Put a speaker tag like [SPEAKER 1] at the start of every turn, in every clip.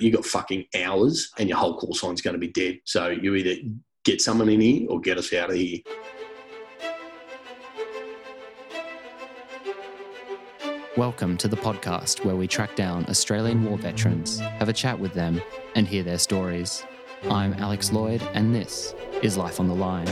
[SPEAKER 1] You got fucking hours and your whole call sign's going to be dead. So you either get someone in here or get us out of here.
[SPEAKER 2] Welcome to the podcast where we track down Australian war veterans, have a chat with them, and hear their stories. I'm Alex Lloyd, and this is Life on the Line.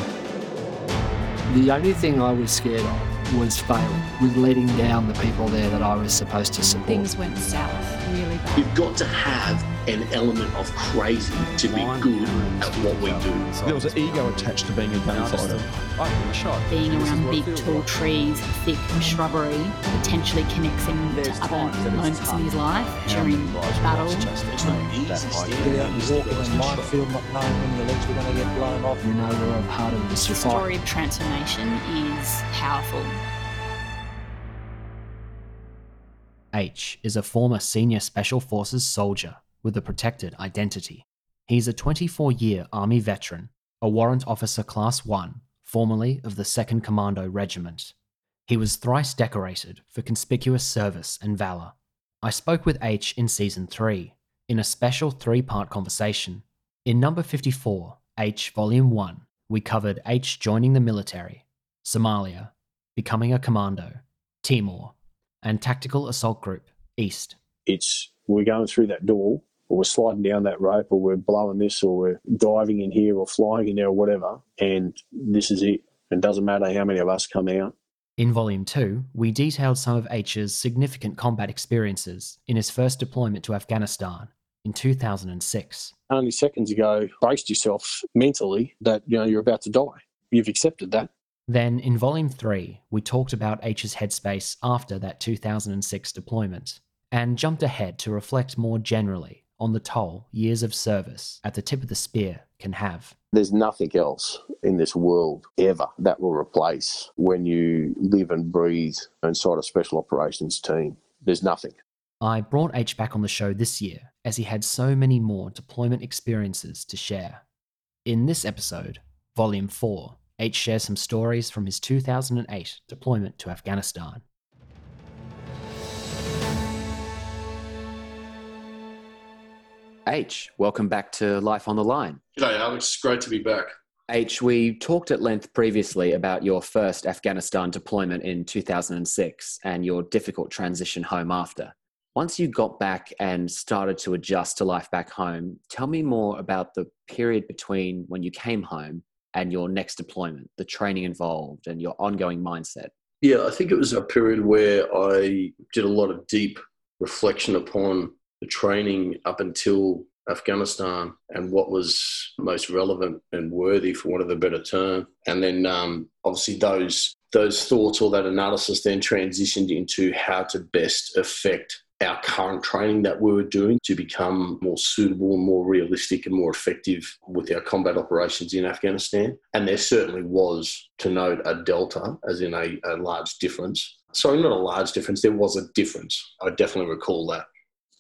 [SPEAKER 3] The only thing I was scared of was failing, was letting down the people there that I was supposed to support.
[SPEAKER 4] Things went south really bad.
[SPEAKER 1] You've got to have an element of crazy to be good at what we do.
[SPEAKER 5] There was an ego attached to being a gunfighter.
[SPEAKER 6] I've been shot.
[SPEAKER 4] Being around big, tall trees, thick shrubbery, potentially connects him to other moments in his life during battle.
[SPEAKER 1] It's not easy. Steve.
[SPEAKER 7] Get out and walk in a minefield not knowing when your legs were going to get blown off.
[SPEAKER 3] You know, we're a part of this
[SPEAKER 4] His
[SPEAKER 3] fight.
[SPEAKER 4] story of transformation is powerful.
[SPEAKER 2] H is a former senior Special Forces soldier with a protected identity. He's a 24 year Army veteran, a Warrant Officer Class 1, formerly of the 2nd Commando Regiment. He was thrice decorated for conspicuous service and valour. I spoke with H in Season 3 in a special three part conversation. In number 54, H Volume 1, we covered H joining the military, Somalia, becoming a commando, Timor, and Tactical Assault Group, East.
[SPEAKER 8] it's we're going through that door or we're sliding down that rope or we're blowing this or we're diving in here or flying in there or whatever and this is it. It doesn't matter how many of us come out.
[SPEAKER 2] In Volume 2, we detailed some of H's significant combat experiences in his first deployment to Afghanistan in 2006.
[SPEAKER 8] only seconds ago braced yourself mentally that you know you're about to die. You've accepted that.
[SPEAKER 2] Then, in Volume 3, we talked about H's headspace after that 2006 deployment and jumped ahead to reflect more generally on the toll years of service at the tip of the spear can have.
[SPEAKER 8] there's nothing else in this world ever that will replace when you live and breathe inside a special operations team there's nothing
[SPEAKER 2] I brought H back on the show this year as he had so many more deployment experiences to share. In this episode, Volume 4, H shares some stories from his 2008 deployment to Afghanistan. H, welcome back to Life on the Line.
[SPEAKER 1] G'day, Alex. Great to be back.
[SPEAKER 2] H, we talked at length previously about your first Afghanistan deployment in 2006 and your difficult transition home after. Once you got back and started to adjust to life back home, tell me more about the period between when you came home and your next deployment, the training involved, and your ongoing mindset.
[SPEAKER 1] Yeah, I think it was a period where I did a lot of deep reflection upon the training up until Afghanistan and what was most relevant and worthy, for want of a better term. And then um, obviously those those thoughts or that analysis then transitioned into how to best affect our current training that we were doing to become more suitable and more realistic and more effective with our combat operations in Afghanistan. And there certainly was, to note, a delta, as in a, a large difference. Sorry, not a large difference, there was a difference. I definitely recall that.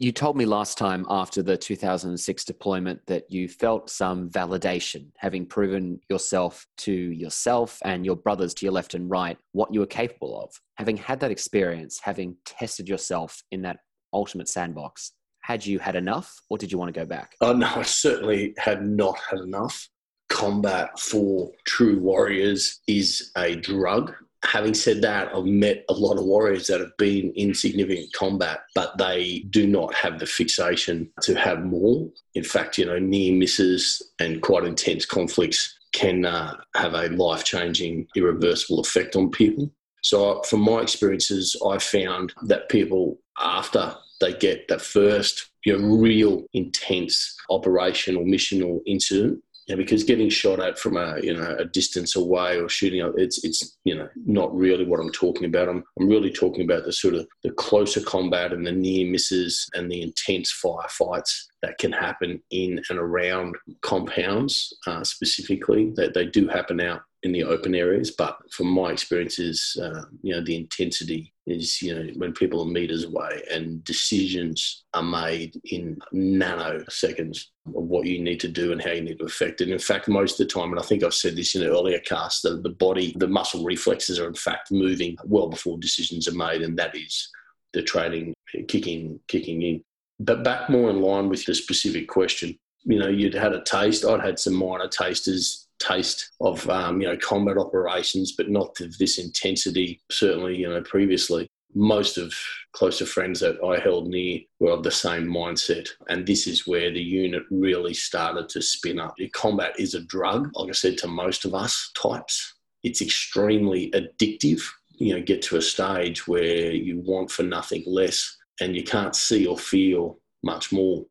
[SPEAKER 2] You told me last time after the 2006 deployment that you felt some validation, having proven yourself to yourself and your brothers to your left and right what you were capable of. Having had that experience, having tested yourself in that ultimate sandbox, had you had enough or did you want to go back?
[SPEAKER 1] Oh, no, I certainly had not had enough. Combat for true warriors is a drug. Having said that, I've met a lot of warriors that have been in significant combat, but they do not have the fixation to have more. In fact, you know, near misses and quite intense conflicts can uh, have a life changing, irreversible effect on people. So, from my experiences, I found that people, after they get that first you know, real intense operation or mission or incident, because getting shot at from a you know a distance away or shooting up, it's it's you know not really what I'm talking about. I'm I'm really talking about the sort of the closer combat and the near misses and the intense firefights that can happen in and around compounds uh, specifically. That they do happen out in the open areas, but from my experiences, uh, you know, the intensity is you know when people are meters away and decisions are made in nanoseconds of what you need to do and how you need to affect it. In fact, most of the time, and I think I've said this in an earlier cast, the, the body, the muscle reflexes are in fact moving well before decisions are made, and that is the training kicking kicking in. But back more in line with the specific question, you know, you'd had a taste. I'd had some minor tasters taste of um, you know combat operations, but not of this intensity. Certainly, you know, previously most of closer friends that I held near were of the same mindset. And this is where the unit really started to spin up. Combat is a drug, like I said to most of us types. It's extremely addictive. You know, get to a stage where you want for nothing less and you can't see or feel much more.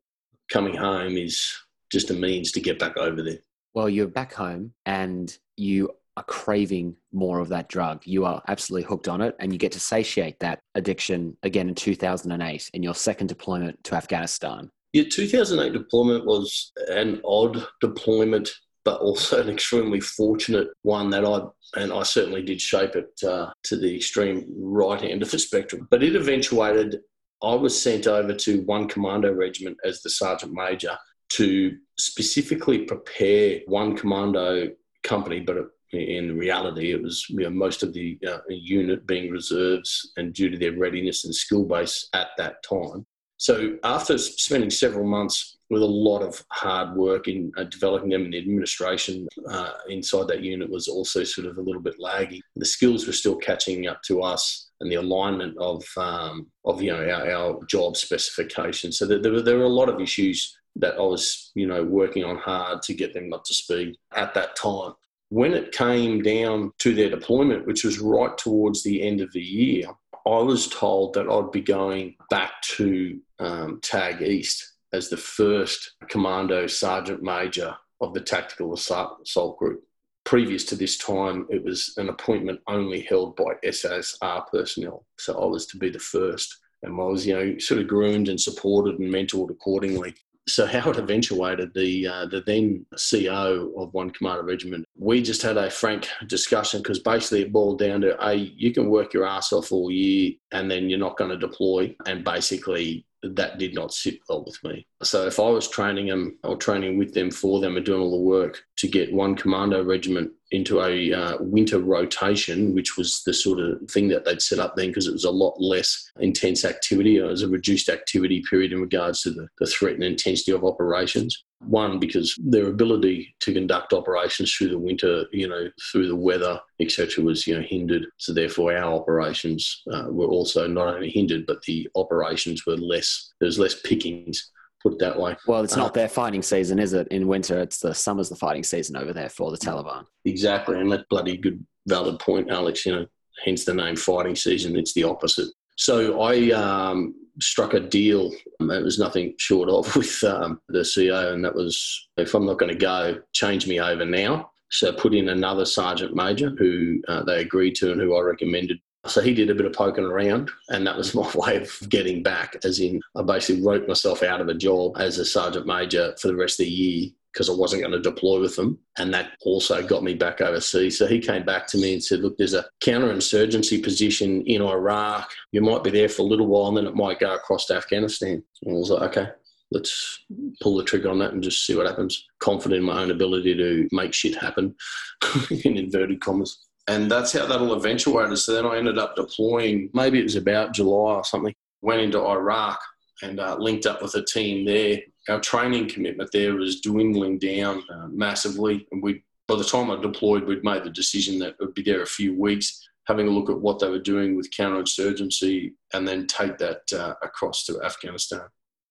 [SPEAKER 1] Coming home is just a means to get back over there.
[SPEAKER 2] Well, you're back home and you are craving more of that drug. You are absolutely hooked on it, and you get to satiate that addiction again in 2008 in your second deployment to Afghanistan.
[SPEAKER 1] Your 2008 deployment was an odd deployment, but also an extremely fortunate one that I and I certainly did shape it uh, to the extreme right end of the spectrum. But it eventuated. I was sent over to one commando regiment as the sergeant major to specifically prepare one commando company, but in reality, it was you know, most of the uh, unit being reserves and due to their readiness and skill base at that time. So, after spending several months with a lot of hard work in uh, developing them, and the administration uh, inside that unit was also sort of a little bit laggy. The skills were still catching up to us, and the alignment of um, of you know our, our job specifications. So there were, there were a lot of issues that I was, you know, working on hard to get them up to speed at that time. When it came down to their deployment, which was right towards the end of the year, I was told that I'd be going back to um, TAG East as the first Commando Sergeant Major of the Tactical Assault Group. Previous to this time, it was an appointment only held by SASR personnel. So I was to be the first. And I was, you know, sort of groomed and supported and mentored accordingly so how it eventuated, the uh, the then CO of One Commando Regiment, we just had a frank discussion because basically it boiled down to, a you can work your ass off all year and then you're not going to deploy, and basically that did not sit well with me. So if I was training them or training with them for them and doing all the work to get one commando regiment into a uh, winter rotation, which was the sort of thing that they'd set up then because it was a lot less intense activity. It was a reduced activity period in regards to the, the threat and intensity of operations. One, because their ability to conduct operations through the winter, you know, through the weather, etc., was you know hindered. So therefore, our operations uh, were also not only hindered, but the operations were less. There was less pickings put it that way.
[SPEAKER 2] Well, it's not uh, their fighting season, is it? In winter, it's the summer's the fighting season over there for the Taliban.
[SPEAKER 1] Exactly, and that bloody good, valid point, Alex. You know, hence the name fighting season. It's the opposite. So I um, struck a deal. It was nothing short of with um, the CEO, and that was if I'm not going to go, change me over now. So put in another sergeant major who uh, they agreed to and who I recommended. So he did a bit of poking around, and that was my way of getting back. As in, I basically wrote myself out of a job as a sergeant major for the rest of the year because I wasn't going to deploy with them. And that also got me back overseas. So he came back to me and said, Look, there's a counterinsurgency position in Iraq. You might be there for a little while and then it might go across to Afghanistan. And I was like, Okay, let's pull the trigger on that and just see what happens. Confident in my own ability to make shit happen, in inverted commas. And that's how that all eventuated. So then I ended up deploying, maybe it was about July or something, went into Iraq and uh, linked up with a team there our training commitment there was dwindling down uh, massively. And we, by the time I deployed, we'd made the decision that it would be there a few weeks, having a look at what they were doing with counterinsurgency, and then take that uh, across to Afghanistan.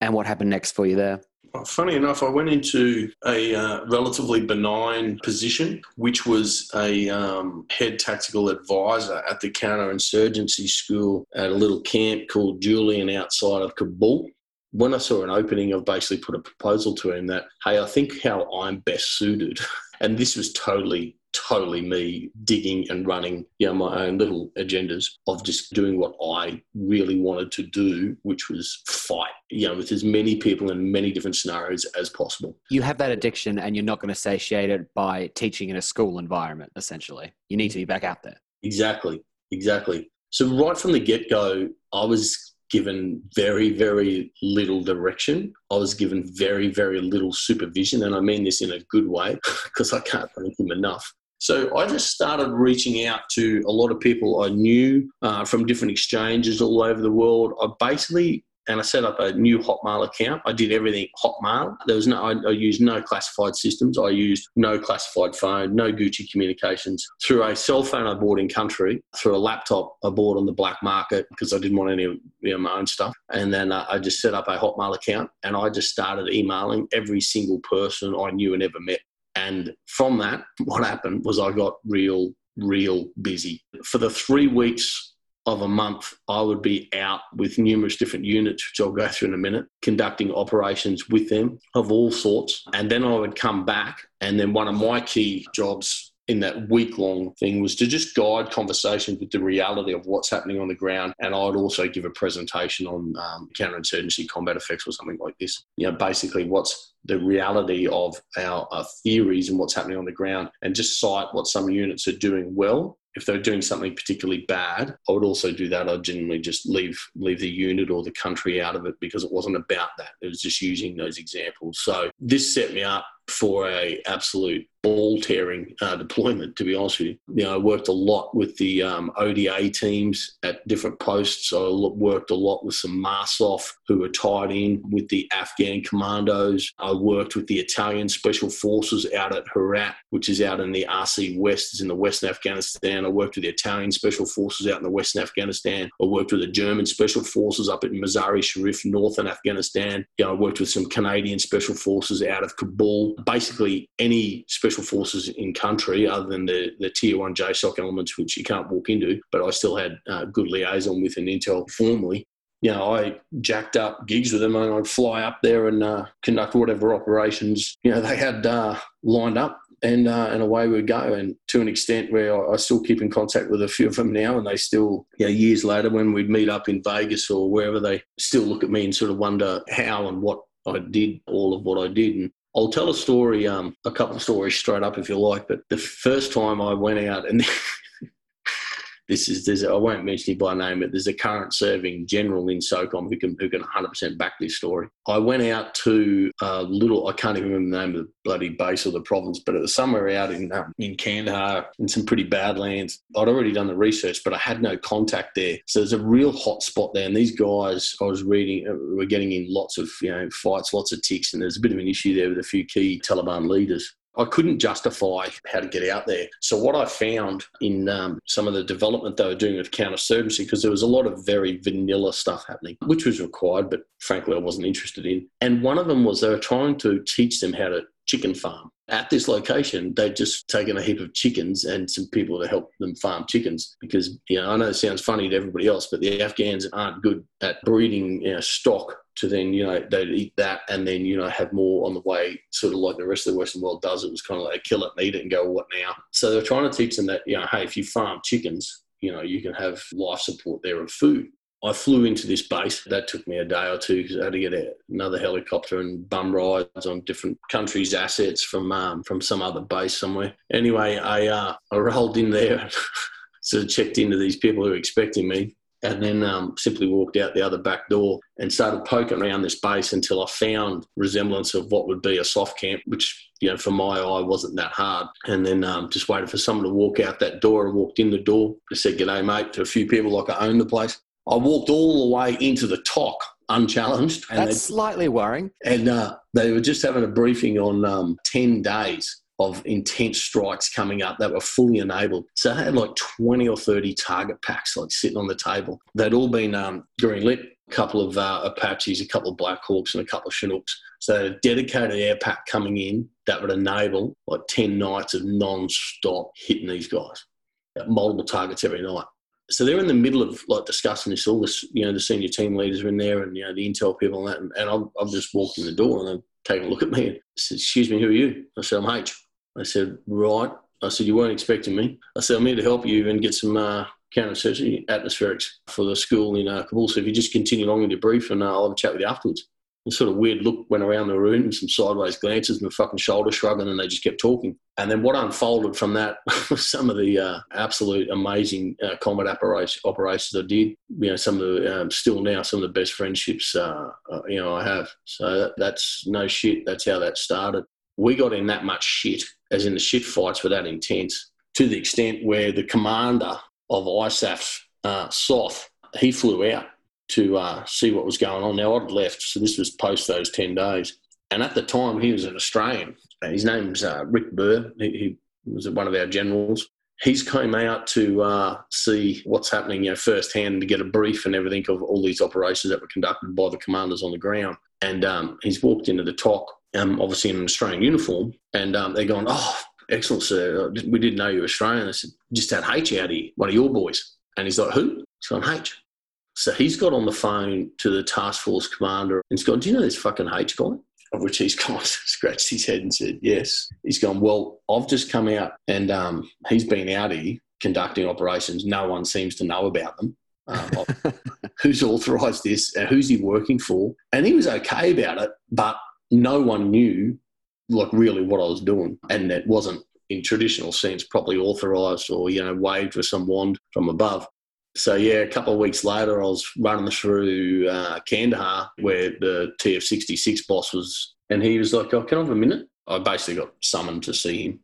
[SPEAKER 2] And what happened next for you there?
[SPEAKER 1] Funny enough, I went into a uh, relatively benign position, which was a um, head tactical advisor at the counterinsurgency school at a little camp called Julien outside of Kabul. When I saw an opening, I've basically put a proposal to him that, hey, I think how I'm best suited, and this was totally, totally me digging and running, you know, my own little agendas of just doing what I really wanted to do, which was fight, you know, with as many people in many different scenarios as possible.
[SPEAKER 2] You have that addiction and you're not going to satiate it by teaching in a school environment, essentially. You need to be back out there.
[SPEAKER 1] Exactly. Exactly. So right from the get go, I was given very, very little direction. I was given very, very little supervision. And I mean this in a good way because I can't thank him enough. So I just started reaching out to a lot of people I knew uh, from different exchanges all over the world. I basically and I set up a new Hotmail account. I did everything Hotmail. There was no, I, I used no classified systems. I used no classified phone, no Gucci communications. Through a cell phone I bought in country, through a laptop I bought on the black market because I didn't want any of you know, my own stuff. And then uh, I just set up a Hotmail account and I just started emailing every single person I knew and ever met. And from that, what happened was I got real, real busy. For the three weeks of a month, I would be out with numerous different units, which I'll go through in a minute, conducting operations with them of all sorts. And then I would come back. And then one of my key jobs in that week long thing was to just guide conversations with the reality of what's happening on the ground. And I'd also give a presentation on um, counterinsurgency combat effects or something like this. You know, basically what's the reality of our uh, theories and what's happening on the ground and just cite what some units are doing well if they're doing something particularly bad, I would also do that. I'd generally just leave leave the unit or the country out of it because it wasn't about that. It was just using those examples. So this set me up for a absolute ball tearing uh, deployment. To be honest with you, you know, I worked a lot with the um, ODA teams at different posts. I worked a lot with some MARSOC who were tied in with the Afghan commandos. I worked with the Italian special forces out at Herat, which is out in the RC West, is in the Western Afghanistan. I worked with the Italian special forces out in the Western Afghanistan. I worked with the German special forces up in Mazar-e Sharif, northern Afghanistan. You know, I worked with some Canadian special forces out of Kabul basically any special forces in country other than the, the tier one JSOC elements, which you can't walk into, but I still had uh, good liaison with an Intel formally. You know, I jacked up gigs with them and I'd fly up there and uh, conduct whatever operations, you know, they had uh, lined up and uh, and away we would go. And to an extent where I, I, still keep in contact with a few of them now, and they still, you know, years later when we'd meet up in Vegas or wherever, they still look at me and sort of wonder how and what I did, all of what I did. And I'll tell a story, um, a couple of stories straight up if you like. But the first time I went out and this is there's I won't mention it by name, but there's a current serving general in SOCOM who can who can 100% back this story. I went out to a little I can't even remember the name of the bloody base or the province, but it was somewhere out in um, in Kandahar in some pretty bad lands. I'd already done the research, but I had no contact there, so there's a real hot spot there. And these guys I was reading uh, were getting in lots of you know fights, lots of ticks, and there's a bit of an issue there with a few key Taliban leaders. I couldn't justify how to get out there. So what I found in um, some of the development they were doing with counterinsurgency, because there was a lot of very vanilla stuff happening, which was required, but frankly I wasn't interested in. And one of them was they were trying to teach them how to chicken farm. At this location, they'd just taken a heap of chickens and some people to help them farm chickens because, you know, I know it sounds funny to everybody else, but the Afghans aren't good at breeding you know, stock to then, you know, they'd eat that and then, you know, have more on the way, sort of like the rest of the Western world does. It was kind of like kill it and eat it and go, what now? So they're trying to teach them that, you know, hey, if you farm chickens, you know, you can have life support there of food. I flew into this base. That took me a day or two because I had to get another helicopter and bum rides on different countries' assets from um, from some other base somewhere. Anyway, I uh, I rolled in there, sort of checked into these people who were expecting me, and then um, simply walked out the other back door and started poking around this base until I found resemblance of what would be a soft camp, which you know for my eye wasn't that hard. And then um, just waited for someone to walk out that door. I walked in the door. I said "G'day, mate" to a few people like I own the place. I walked all the way into the TOC unchallenged.
[SPEAKER 2] And That's slightly worrying.
[SPEAKER 1] And uh, they were just having a briefing on um, 10 days of intense strikes coming up that were fully enabled. So they had like 20 or 30 target packs like sitting on the table. They'd all been um, green lit, a couple of uh, Apaches, a couple of Black Hawks, and a couple of Chinooks. So they had a dedicated air pack coming in that would enable like 10 nights of non-stop hitting these guys. Multiple targets every night so they're in the middle of like discussing this. All this, you know, the senior team leaders are in there, and you know, the intel people and that. And, and I'm, I'm just walking the door, and they're taking a look at me. And said, "Excuse me, who are you?" I said, "I'm H." I said, "Right." I said, "You weren't expecting me." I said, "I'm here to help you and get some uh, counterinsurgency atmospherics for the school in uh, Kabul. So if you just continue along with your brief, and uh, I'll have a chat with you afterwards." Sort of weird look went around the room and some sideways glances and a fucking shoulder shrugging and they just kept talking. And then what unfolded from that was some of the uh, absolute amazing uh, combat operations, I did. You know, some of the, um, still now, some of the best friendships, uh, uh you know, I have. So that, that's no shit. That's how that started. We got in that much shit, as in the shit fights were that intense, to the extent where the commander of ISAF's uh, SOF, he flew out to uh, see what was going on. Now, I'd left, so this was post those 10 days. And at the time, he was an Australian. His name's uh, Rick Burr. He, he, was one of our generals. He's came out to uh, see what's happening, you know, firsthand to get a brief and everything of all these operations that were conducted by the commanders on the ground. And um, he's walked into the TOC, um, obviously in an Australian uniform, and um, they're going, "Oh, excellent, sir. We didn't know you were Australian." I said, "Just had H out here, one of your boys." And he's like, "Who?" Going, "H." So he's got on the phone to the task force commander and he's gone, Do you know this fucking H guy? Of which he's gone, scratched his head and said, Yes. He's gone, Well, I've just come out and um, he's been out here conducting operations. No one seems to know about them. Um, who's authorised this? Uh, who's he working for? And he was okay about it, but no one knew like really what I was doing. And it wasn't in traditional sense properly authorised or, you know, waved with some wand from above so yeah, a couple of weeks later, I was running through uh, Kandahar where the TF66 boss was, and he was like, "Oh, can I have a minute?" I basically got summoned to see him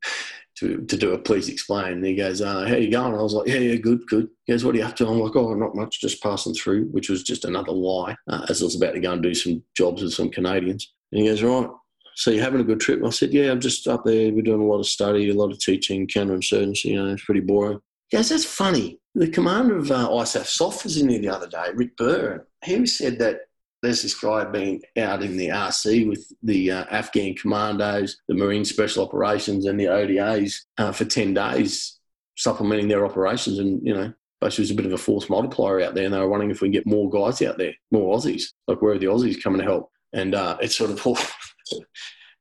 [SPEAKER 1] to to do a please explain. And he goes, uh, "How you going?" I was like, "Yeah, yeah, good, good." He goes, "What are you up to?" I'm like, "Oh, not much, just passing through," which was just another lie, uh, as I was about to go and do some jobs with some Canadians. And he goes, "Right." So you're having a good trip? I said, yeah, I'm just up there. We're doing a lot of study, a lot of teaching, counterinsurgency. You know, it's pretty boring. He goes, that's funny. The commander of uh, ISAF SOF was in here the other day, Rick Burr. He said that there's this guy being out in the RC with the uh, Afghan commandos, the Marine Special Operations, and the ODAs uh, for 10 days, supplementing their operations. And, you know, basically, was a bit of a force multiplier out there. And they were wondering if we can get more guys out there, more Aussies. Like, where are the Aussies coming to help? And uh, it's sort of,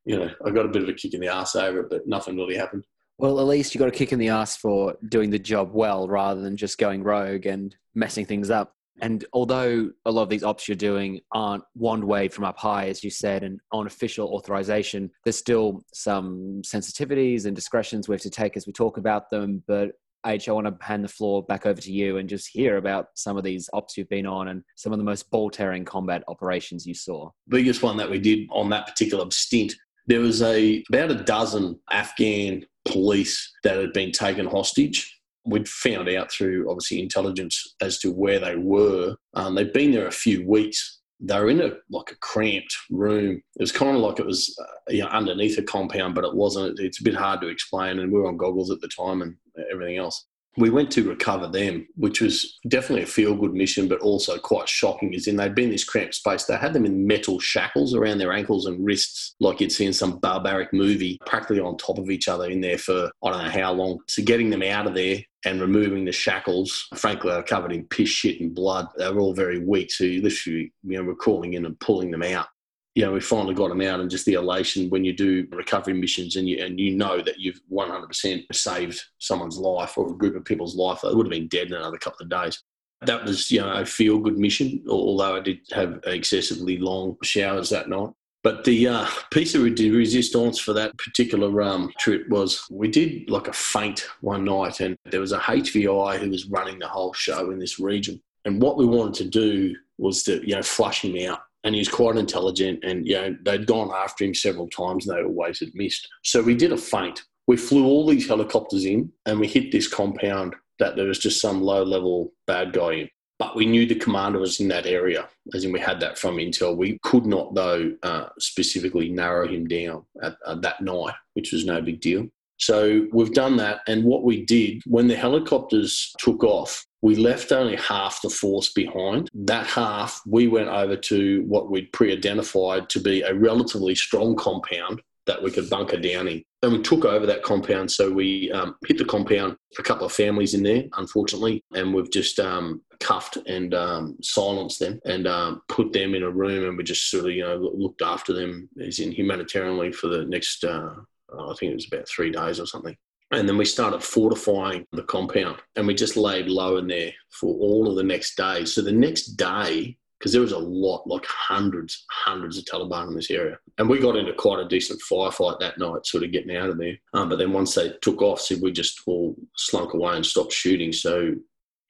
[SPEAKER 1] you know, I got a bit of a kick in the ass over it, but nothing really happened.
[SPEAKER 2] Well, at least you got a kick in the ass for doing the job well rather than just going rogue and messing things up. And although a lot of these ops you're doing aren't wand wave from up high, as you said, and on official authorization, there's still some sensitivities and discretions we have to take as we talk about them. But H, I want to hand the floor back over to you and just hear about some of these ops you've been on and some of the most ball tearing combat operations you saw.
[SPEAKER 1] Biggest one that we did on that particular stint there was a about a dozen Afghan police that had been taken hostage. We'd found out through obviously intelligence as to where they were. Um, they'd been there a few weeks. They were in a like a cramped room. It was kind of like it was uh, you know, underneath a compound, but it wasn't. It's a bit hard to explain, and we were on goggles at the time and everything else we went to recover them, which was definitely a feel good mission, but also quite shocking, Is in they'd been in this cramped space. They had them in metal shackles around their ankles and wrists, like you'd see in some barbaric movie, practically on top of each other in there for I don't know how long. So getting them out of there and removing the shackles, frankly, they're covered in piss, shit, and blood. They were all very weak. So you literally, you know, we're crawling in and pulling them out you know, we finally got them out and just the elation when you do recovery missions and you, and you know that you've 100% saved someone's life or a group of people's life. They would have been dead in another couple of days. That was, you know, a feel good mission, although I did have excessively long showers that night. But the uh, piece of resistance for that particular um, trip was we did like a feint one night, and there was a HVI who was running the whole show in this region. And what we wanted to do was to, you know, flush him out and he's quite intelligent. And you know, they'd gone after him several times, and they always had missed. So we did a feint. We flew all these helicopters in, and we hit this compound that there was just some low-level bad guy in. But we knew the commander was in that area, as in we had that from intel. We could not, though, uh, specifically narrow him down at, at that night, which was no big deal. So we've done that. And what we did when the helicopters took off, we left only half the force behind. That half, we went over to what we'd pre identified to be a relatively strong compound that we could bunker down in. And we took over that compound. So we um, hit the compound, a couple of families in there, unfortunately, and we've just um, cuffed and um, silenced them and um, put them in a room and we just sort of, you know, looked after them as in humanitarianly for the next, uh, I think it was about three days or something. And then we started fortifying the compound and we just laid low in there for all of the next day. So the next day, because there was a lot, like hundreds, hundreds of Taliban in this area. And we got into quite a decent firefight that night, sort of getting out of there. Um, but then once they took off, we just all slunk away and stopped shooting. So,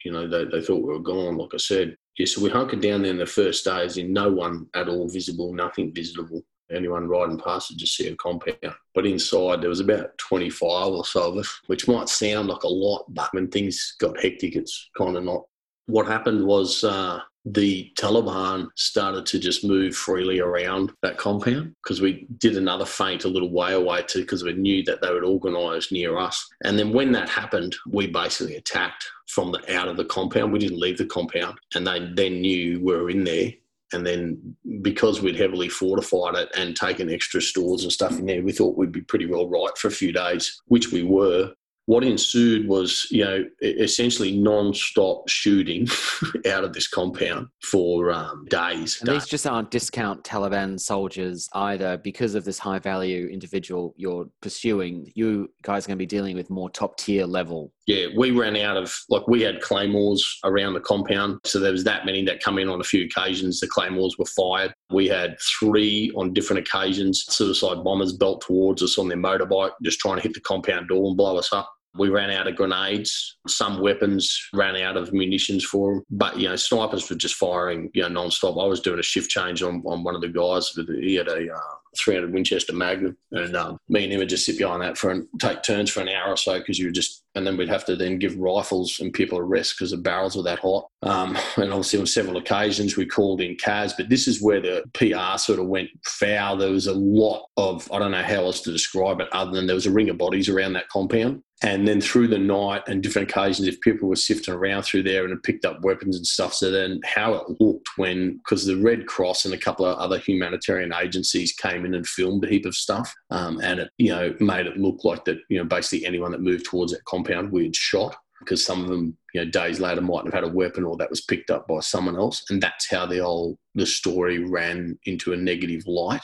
[SPEAKER 1] you know, they, they thought we were gone, like I said. Yeah, so we hunkered down there in the first days in no one at all visible, nothing visible anyone riding past would just see a compound. But inside there was about 25 or so of us, which might sound like a lot, but when things got hectic, it's kind of not. What happened was uh, the Taliban started to just move freely around that compound because we did another feint a little way away too because we knew that they would organise near us. And then when that happened, we basically attacked from the out of the compound. We didn't leave the compound, and they then knew we were in there. And then because we'd heavily fortified it and taken extra stores and stuff in there, we thought we'd be pretty well right for a few days, which we were what ensued was, you know, essentially non-stop shooting out of this compound for um, days.
[SPEAKER 2] And these just aren't discount Taliban soldiers either. Because of this high-value individual you're pursuing, you guys are going to be dealing with more top-tier level.
[SPEAKER 1] Yeah, we ran out of like we had claymores around the compound, so there was that many that come in on a few occasions. The claymores were fired. We had three on different occasions. Suicide bombers belt towards us on their motorbike, just trying to hit the compound door and blow us up. We ran out of grenades. Some weapons ran out of munitions for them. But, you know, snipers were just firing, you know, non-stop. I was doing a shift change on, on one of the guys. He had a uh, 300 Winchester Magnum. And um, me and him would just sit behind that for and take turns for an hour or so because you were just, and then we'd have to then give rifles and people a rest because the barrels were that hot. Um, and obviously on several occasions we called in CAS, but this is where the PR sort of went foul. There was a lot of, I don't know how else to describe it other than there was a ring of bodies around that compound. And then through the night and different occasions, if people were sifting around through there and had picked up weapons and stuff, so then how it looked when, because the Red Cross and a couple of other humanitarian agencies came in and filmed a heap of stuff, um, and it, you know, made it look like that, you know, basically anyone that moved towards that compound we had shot because some of them, you know, days later might have had a weapon or that was picked up by someone else, and that's how the old the story ran into a negative light.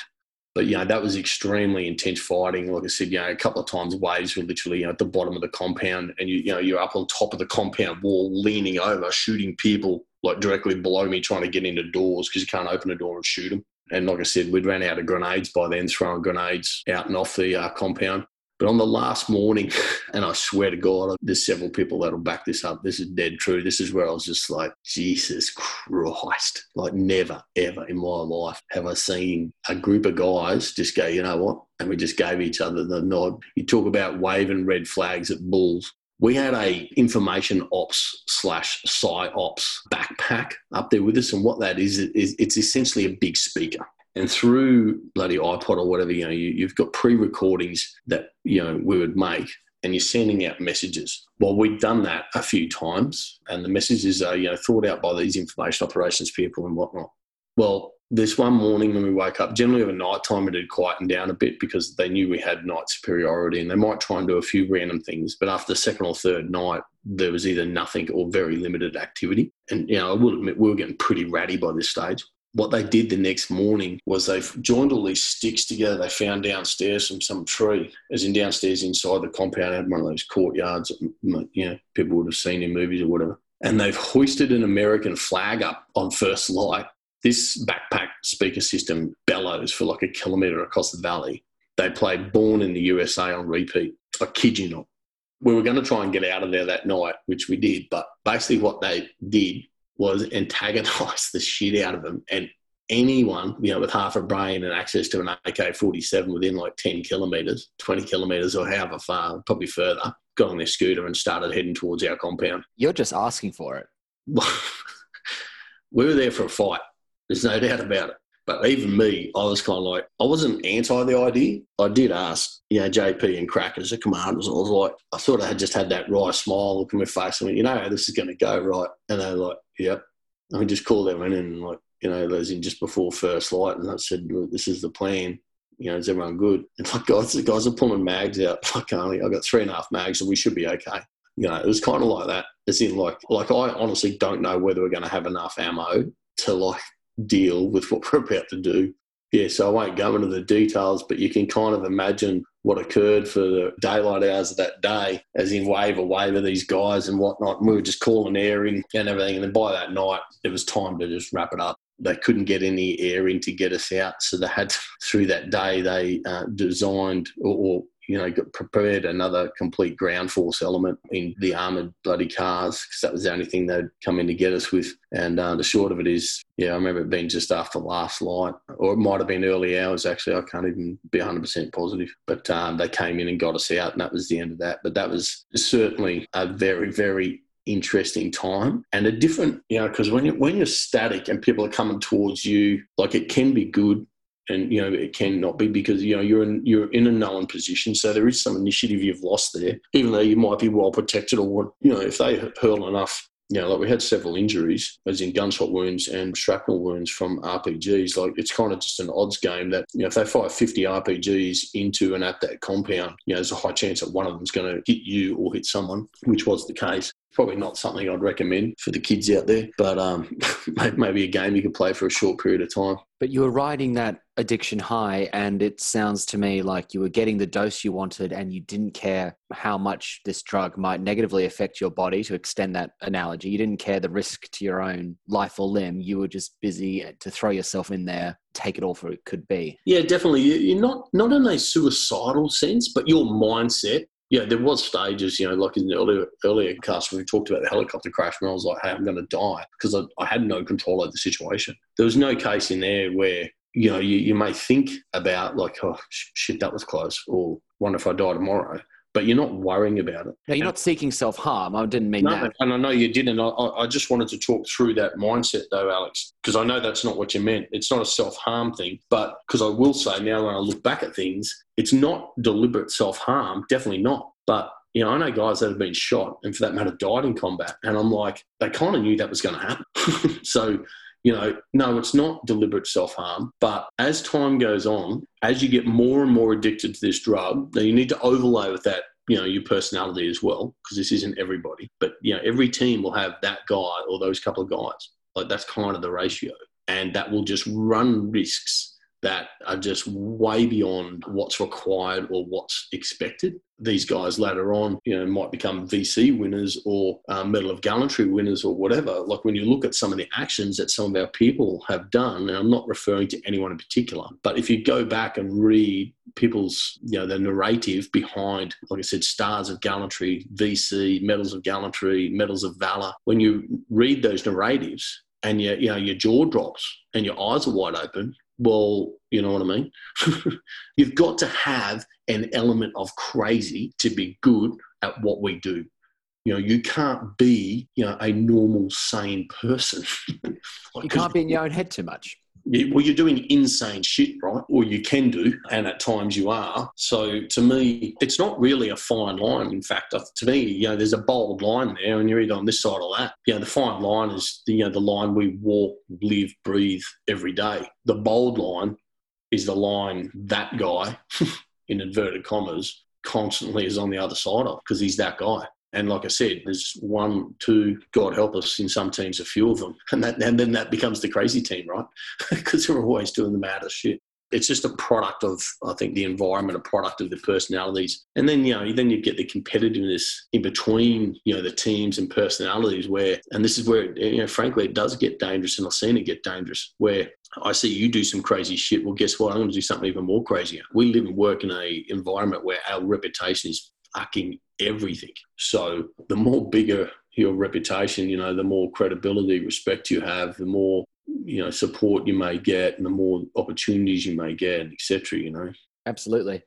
[SPEAKER 1] But you know that was extremely intense fighting. Like I said, you know, a couple of times waves were literally you know, at the bottom of the compound, and you you know you're up on top of the compound wall, leaning over, shooting people like directly below me, trying to get into doors because you can't open a door and shoot them. And like I said, we'd ran out of grenades by then, throwing grenades out and off the uh, compound. But on the last morning, and I swear to God, there's several people that'll back this up. This is dead true. This is where I was just like, Jesus Christ. Like, never, ever in my life have I seen a group of guys just go, you know what? And we just gave each other the nod. You talk about waving red flags at bulls. We had a information ops slash psy ops backpack up there with us, and what that is is it's essentially a big speaker and through bloody iPod or whatever, you know, you, you've got pre-recordings that you know we would make, and you're sending out messages. Well, we'd done that a few times, and the messages are you know thought out by these information operations people and whatnot. Well, this one morning when we woke up, generally over night time it had quietened down a bit because they knew we had night superiority and they might try and do a few random things. But after the second or third night, there was either nothing or very limited activity. And, you know, I will admit we were getting pretty ratty by this stage what they did the next morning was they joined all these sticks together. They found downstairs from some tree as in downstairs inside the compound had one of those courtyards that you know people would have seen in movies or whatever. And they've hoisted an american flag up on first light. This backpack speaker system bellows for like a kilometre across the valley. They played born in the usa on repeat. I kid you not. We were going to try and get out of there that night which we did but basically what they did was antagonize the shit out of them. And anyone, you know, with half a brain and access to an AK 47 within like 10 kilometres, 20 kilometres, or however far, probably further, got on their scooter and started heading towards our compound.
[SPEAKER 2] You're just asking for it.
[SPEAKER 1] we were there for a fight. There's no doubt about it. But even me, I was kind of like, I wasn't anti the idea. I did ask, you know, JP and Crackers, the commanders, I was like, I thought I had just had that wry smile look on my face. I went, you know this is going to go, right? And they were like, yep. And we just called them in and, like, you know, those in just before first light. And I said, this is the plan. You know, is everyone good? And like, guys, the guys are pulling mags out. Like, I got three and a half mags, and we should be okay. You know, it was kind of like that. As in, like, like I honestly don't know whether we're going to have enough ammo to like deal with what we're about to do. Yeah, so I won't go into the details, but you can kind of imagine what occurred for the daylight hours of that day, as in wave a wave of these guys and whatnot. And we were just calling air in and everything. And then by that night, it was time to just wrap it up. They couldn't get any air in to get us out. So they had, through that day, they uh, designed or, or you know, prepared another complete ground force element in the armoured bloody cars because that was the only thing they'd come in to get us with. And uh, the short of it is, yeah, I remember it being just after last light, or it might have been early hours actually. I can't even be 100% positive. But um, they came in and got us out, and that was the end of that. But that was certainly a very, very interesting time and a different, you know, because when you when you're static and people are coming towards you, like it can be good and you know it cannot be because you know you're in you're in a known position so there is some initiative you've lost there even though you might be well protected or you know if they hurl enough you know, like we had several injuries, as in gunshot wounds and shrapnel wounds from RPGs. Like it's kind of just an odds game that, you know, if they fire 50 RPGs into and at that compound, you know, there's a high chance that one of them's going to hit you or hit someone, which was the case. Probably not something I'd recommend for the kids out there, but um, maybe a game you could play for a short period of time.
[SPEAKER 2] But you were riding that addiction high, and it sounds to me like you were getting the dose you wanted, and you didn't care how much this drug might negatively affect your body. To extend that analogy, you didn't care the risk to your own life or limb. You were just busy to throw yourself in there, take it all for it could be.
[SPEAKER 1] Yeah, definitely. You're not not in a suicidal sense, but your mindset yeah, there was stages, you know, like in the earlier earlier cast when we talked about the helicopter crash, when I was like, "Hey, I'm going to die," because I, I, had no control over the situation. There was no case in there where you know you, you may think about like, "Oh shit, that was close," or "Wonder if I die tomorrow." But you're not worrying about it.
[SPEAKER 2] No, you're not seeking self harm. I didn't mean
[SPEAKER 1] no,
[SPEAKER 2] that.
[SPEAKER 1] And I know you didn't. I, I just wanted to talk through that mindset, though, Alex, because I know that's not what you meant. It's not a self harm thing. But because I will say now, when I look back at things, it's not deliberate self harm. Definitely not. But you know, I know guys that have been shot and for that matter died in combat. And I'm like, they kind of knew that was going to happen. so, you know, no, it's not deliberate self harm. But as time goes on, as you get more and more addicted to this drug, then you need to overlay with that, you know, your personality as well, because this isn't everybody. But, you know, every team will have that guy or those couple of guys. Like that's kind of the ratio. And that will just run risks that are just way beyond what's required or what's expected. These guys later on, you know, might become VC winners or um, Medal of Gallantry winners or whatever. Like when you look at some of the actions that some of our people have done, and I'm not referring to anyone in particular, but if you go back and read people's, you know, the narrative behind, like I said, Stars of Gallantry, VC, Medals of Gallantry, Medals of Valor, when you read those narratives, and your, you know, your jaw drops and your eyes are wide open, well, you know what I mean? You've got to have an element of crazy to be good at what we do. You know, you can't be, you know, a normal, sane person.
[SPEAKER 2] you can't be in your own head too much
[SPEAKER 1] well, you're doing insane shit, right? Or you can do, and at times you are. So to me, it's not really a fine line. In fact, to me, you know, there's a bold line there, and you're either on this side or that. You know, the fine line is the, you know the line we walk, live, breathe every day. The bold line is the line that guy, in inverted commas, constantly is on the other side of because he's that guy. And like I said, there's one, two, God help us, in some teams, a few of them. And, that, and then that becomes the crazy team, right? Because they're always doing the maddest shit. It's just a product of, I think, the environment, a product of the personalities. And then, you know, then you get the competitiveness in between, you know, the teams and personalities where, and this is where, you know, frankly, it does get dangerous and I've seen it get dangerous where I see you do some crazy shit. Well, guess what? I'm going to do something even more crazier. We live and work in a environment where our reputation is fucking everything. So the more bigger your reputation, you know, the more credibility, respect you have, the more you know support you may get, and the more opportunities you may get, etc. You know.
[SPEAKER 2] Absolutely.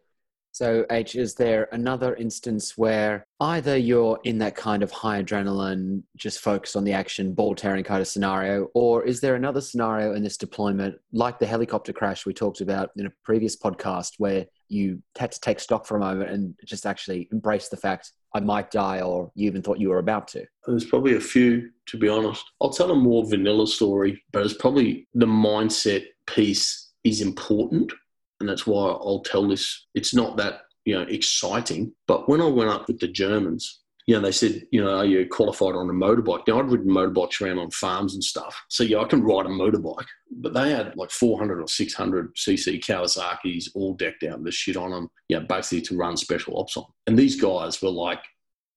[SPEAKER 2] So, H, is there another instance where either you're in that kind of high adrenaline, just focus on the action, ball tearing kind of scenario, or is there another scenario in this deployment, like the helicopter crash we talked about in a previous podcast, where you had to take stock for a moment and just actually embrace the fact I might die, or you even thought you were about to?
[SPEAKER 1] There's probably a few, to be honest. I'll tell a more vanilla story, but it's probably the mindset piece is important and that's why I'll tell this. It's not that you know exciting, but when I went up with the Germans, you know, they said, you know, are you qualified on a motorbike? Now I'd ridden motorbikes around on farms and stuff, so yeah, I can ride a motorbike. But they had like 400 or 600 cc Kawasaki's all decked out with shit on them, you know, basically to run special ops on. And these guys were like,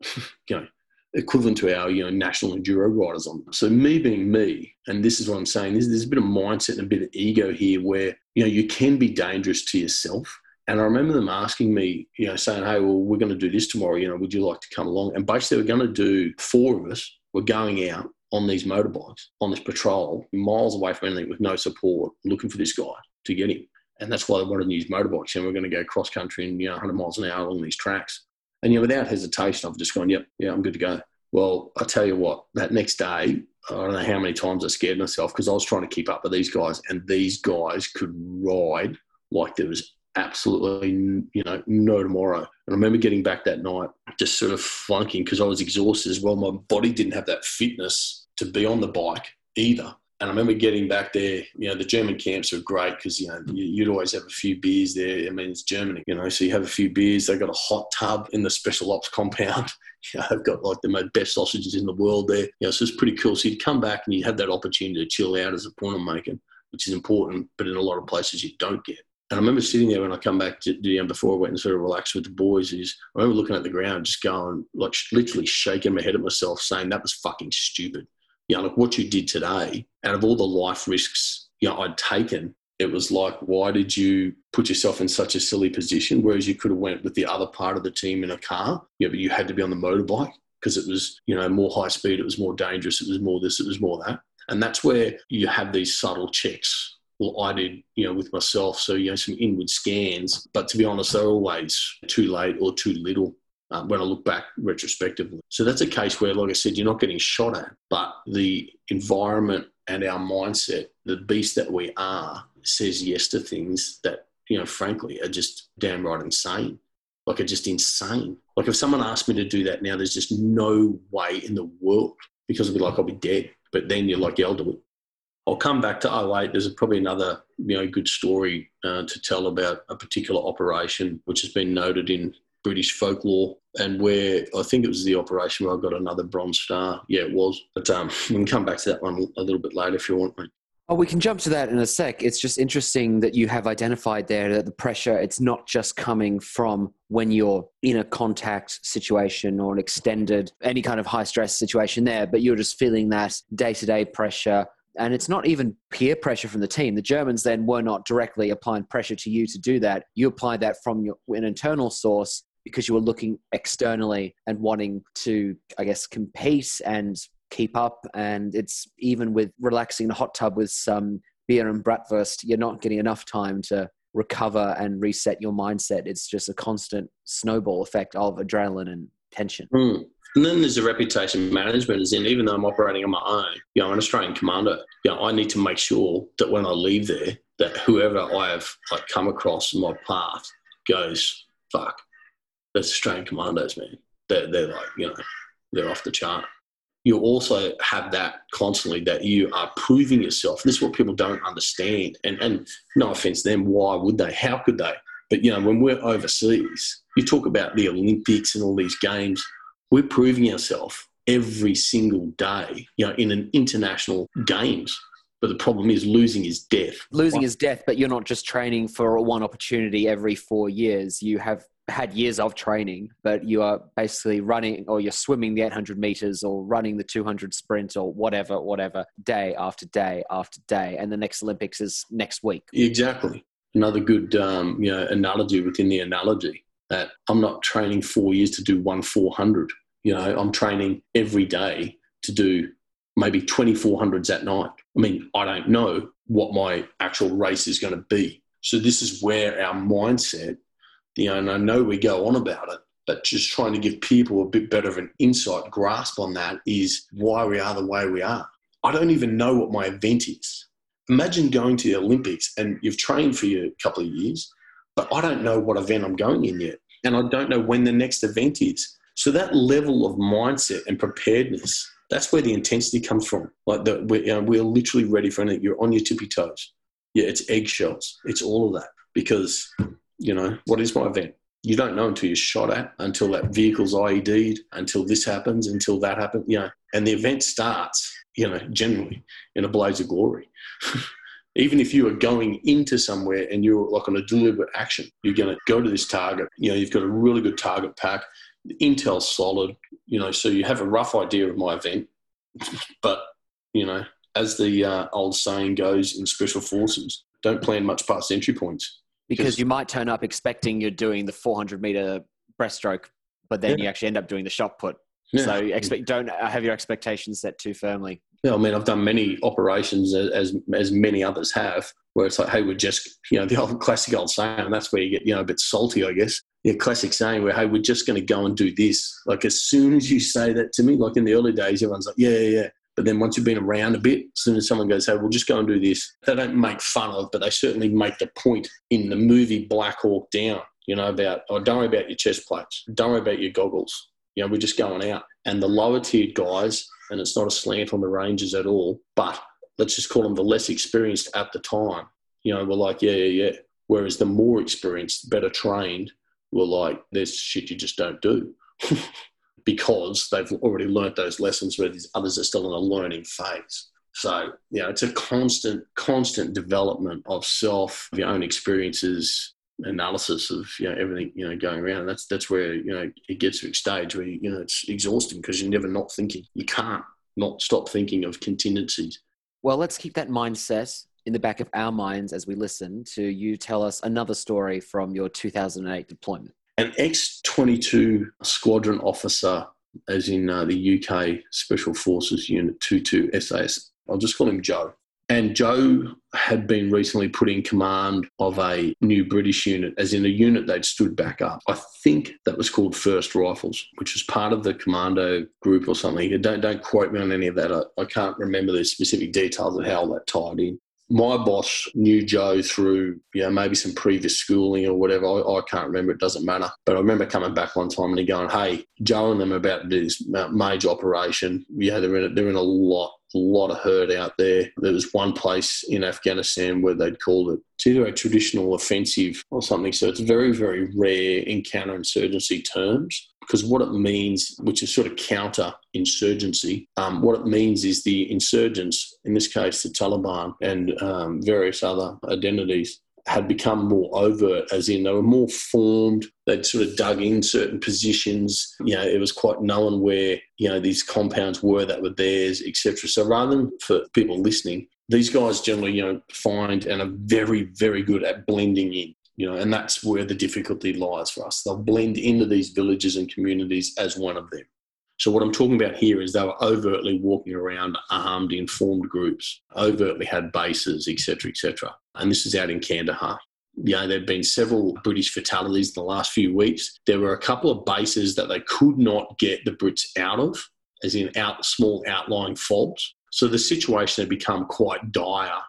[SPEAKER 1] you know, equivalent to our you know national enduro riders on. So me being me, and this is what I'm saying, there's, there's a bit of mindset and a bit of ego here where you know you can be dangerous to yourself. And I remember them asking me, you know, saying, "Hey, well, we're going to do this tomorrow. You know, would you like to come along?" And basically, we're going to do four of us. We're going out on these motorbikes on this patrol, miles away from anything, with no support, looking for this guy to get him. And that's why they wanted to use motorbikes. And we're going to go cross country and you know 100 miles an hour along these tracks. And you know, without hesitation, I've just gone, "Yep, yeah, I'm good to go." Well, I tell you what, that next day, I don't know how many times I scared myself because I was trying to keep up with these guys, and these guys could ride like there was absolutely, you know, no tomorrow. And I remember getting back that night, just sort of flunking because I was exhausted as well. My body didn't have that fitness to be on the bike either. And I remember getting back there, you know, the German camps are great because, you know, you'd always have a few beers there. I mean, it's Germany, you know, so you have a few beers. They've got a hot tub in the special ops compound. You know, they've got like the best sausages in the world there. You know, so it's pretty cool. So you'd come back and you'd have that opportunity to chill out as a point I'm making, which is important, but in a lot of places you don't get. And I remember sitting there when I come back to the end before I went and sort of relaxed with the boys. Is I remember looking at the ground, just going like literally shaking my head at myself, saying that was fucking stupid you know, like what you did today, out of all the life risks, you know, I'd taken, it was like, why did you put yourself in such a silly position? Whereas you could have went with the other part of the team in a car, yeah, but you had to be on the motorbike because it was, you know, more high speed, it was more dangerous, it was more this, it was more that. And that's where you have these subtle checks. Well, I did, you know, with myself. So, you know, some inward scans, but to be honest, they're always too late or too little um, when I look back retrospectively. So that's a case where, like I said, you're not getting shot at, but the environment and our mindset, the beast that we are, says yes to things that, you know, frankly, are just downright insane. Like, are just insane. Like, if someone asked me to do that now, there's just no way in the world because I'd be like, I'll be dead. But then you're like, yeah, I'll do it. I'll come back to 08. There's probably another you know good story uh, to tell about a particular operation which has been noted in British folklore, and where I think it was the operation where I got another Bronze Star. Yeah, it was. But um, we can come back to that one a little bit later if you want, mate.
[SPEAKER 2] Oh, we can jump to that in a sec. It's just interesting that you have identified there that the pressure, it's not just coming from when you're in a contact situation or an extended, any kind of high stress situation there, but you're just feeling that day to day pressure. And it's not even peer pressure from the team. The Germans then were not directly applying pressure to you to do that. You applied that from your, an internal source because you were looking externally and wanting to, I guess, compete and keep up. And it's even with relaxing in a hot tub with some beer and bratwurst, you're not getting enough time to recover and reset your mindset. It's just a constant snowball effect of adrenaline and tension.
[SPEAKER 1] Mm. And then there's the reputation management, as in even though I'm operating on my own, you know, I'm an Australian commander. You know, I need to make sure that when I leave there, that whoever I have like come across in my path goes, fuck, that's Australian commandos, man. They're, they're like, you know, they're off the chart. You also have that constantly that you are proving yourself. This is what people don't understand. And, and no offense to them, why would they? How could they? But, you know, when we're overseas, you talk about the Olympics and all these games, we're proving ourselves every single day, you know, in an international games. But the problem is losing is death.
[SPEAKER 2] Losing is death, but you're not just training for one opportunity every four years. You have had years of training, but you are basically running or you're swimming the 800 meters or running the 200 sprint or whatever, whatever, day after day after day. And the next Olympics is next week.
[SPEAKER 1] Exactly. Another good um, you know, analogy within the analogy that I'm not training four years to do one 400. You know, I'm training every day to do maybe 2400s at night. I mean, I don't know what my actual race is going to be. So this is where our mindset you know, and I know we go on about it, but just trying to give people a bit better of an insight grasp on that is why we are the way we are. I don't even know what my event is. Imagine going to the Olympics and you've trained for a couple of years, but I don't know what event I'm going in yet. And I don't know when the next event is. So that level of mindset and preparedness, that's where the intensity comes from. Like the, we're, you know, we're literally ready for anything. You're on your tippy toes. Yeah, it's eggshells. It's all of that because you know, what is my event? You don't know until you're shot at, until that vehicle's IED'd, until this happens, until that happens, you know, and the event starts, you know, generally in a blaze of glory. Even if you are going into somewhere and you're like on a deliberate action, you're going to go to this target, you know, you've got a really good target pack, the intel's solid, you know, so you have a rough idea of my event. but, you know, as the uh, old saying goes in special forces, don't plan much past entry points
[SPEAKER 2] because you might turn up expecting you're doing the 400 meter breaststroke, but then yeah. you actually end up doing the shot put. Yeah. So expect don't uh, have your expectations set too firmly.
[SPEAKER 1] Yeah, I mean, I've done many operations as as many others have, where it's like, hey, we're just you know the old classic old saying, and that's where you get you know a bit salty, I guess. yeah, classic saying where, hey, we're just going to go and do this. Like as soon as you say that to me, like in the early days, everyone's like, yeah, yeah, yeah. But then once you've been around a bit, as soon as someone goes, hey, we'll just go and do this, they don't make fun of, but they certainly make the point in the movie Black Hawk Down, you know, about, oh, don't worry about your chest plates. Don't worry about your goggles. You know, we're just going out. And the lower tiered guys, and it's not a slant on the Rangers at all, but let's just call them the less experienced at the time, you know, we're like, yeah, yeah, yeah. Whereas the more experienced, better trained, were like, there's shit you just don't do. because they've already learnt those lessons where these others are still in a learning phase. So, you know, it's a constant, constant development of self, of your own experiences, analysis of, you know, everything, you know, going around. And that's, that's where, you know, it gets to a stage where, you know, it's exhausting because you're never not thinking. You can't not stop thinking of contingencies.
[SPEAKER 2] Well, let's keep that mindset in the back of our minds as we listen to you tell us another story from your 2008 deployment.
[SPEAKER 1] An X 22 squadron officer, as in uh, the UK Special Forces Unit 22 SAS, I'll just call him Joe. And Joe had been recently put in command of a new British unit, as in a unit they'd stood back up. I think that was called First Rifles, which was part of the commando group or something. Don't, don't quote me on any of that. I, I can't remember the specific details of how that tied in my boss knew Joe through, you know, maybe some previous schooling or whatever. I, I, can't remember. It doesn't matter. But I remember coming back one time and he going, "Hey, Joe and them are about to do this uh, major operation. Yeah, they're in a, they're in a lot a lot of hurt out there. There was one place in Afghanistan where they'd called it it's either a traditional offensive or something. So it's very, very rare in counterinsurgency terms because what it means, which is sort of counter insurgency, um, what it means is the insurgents, in this case the Taliban and um, various other identities, had become more overt, as in they were more formed. They'd sort of dug in certain positions. You know, it was quite known where you know these compounds were that were theirs, etc. So rather than for people listening, these guys generally you know find and are very very good at blending in. You know, and that's where the difficulty lies for us. They'll blend into these villages and communities as one of them. So what I'm talking about here is they were overtly walking around armed, informed groups, overtly had bases, etc., etc. And this is out in Kandahar. You know, there have been several British fatalities in the last few weeks. There were a couple of bases that they could not get the Brits out of, as in out small outlying fobs. So the situation had become quite dire.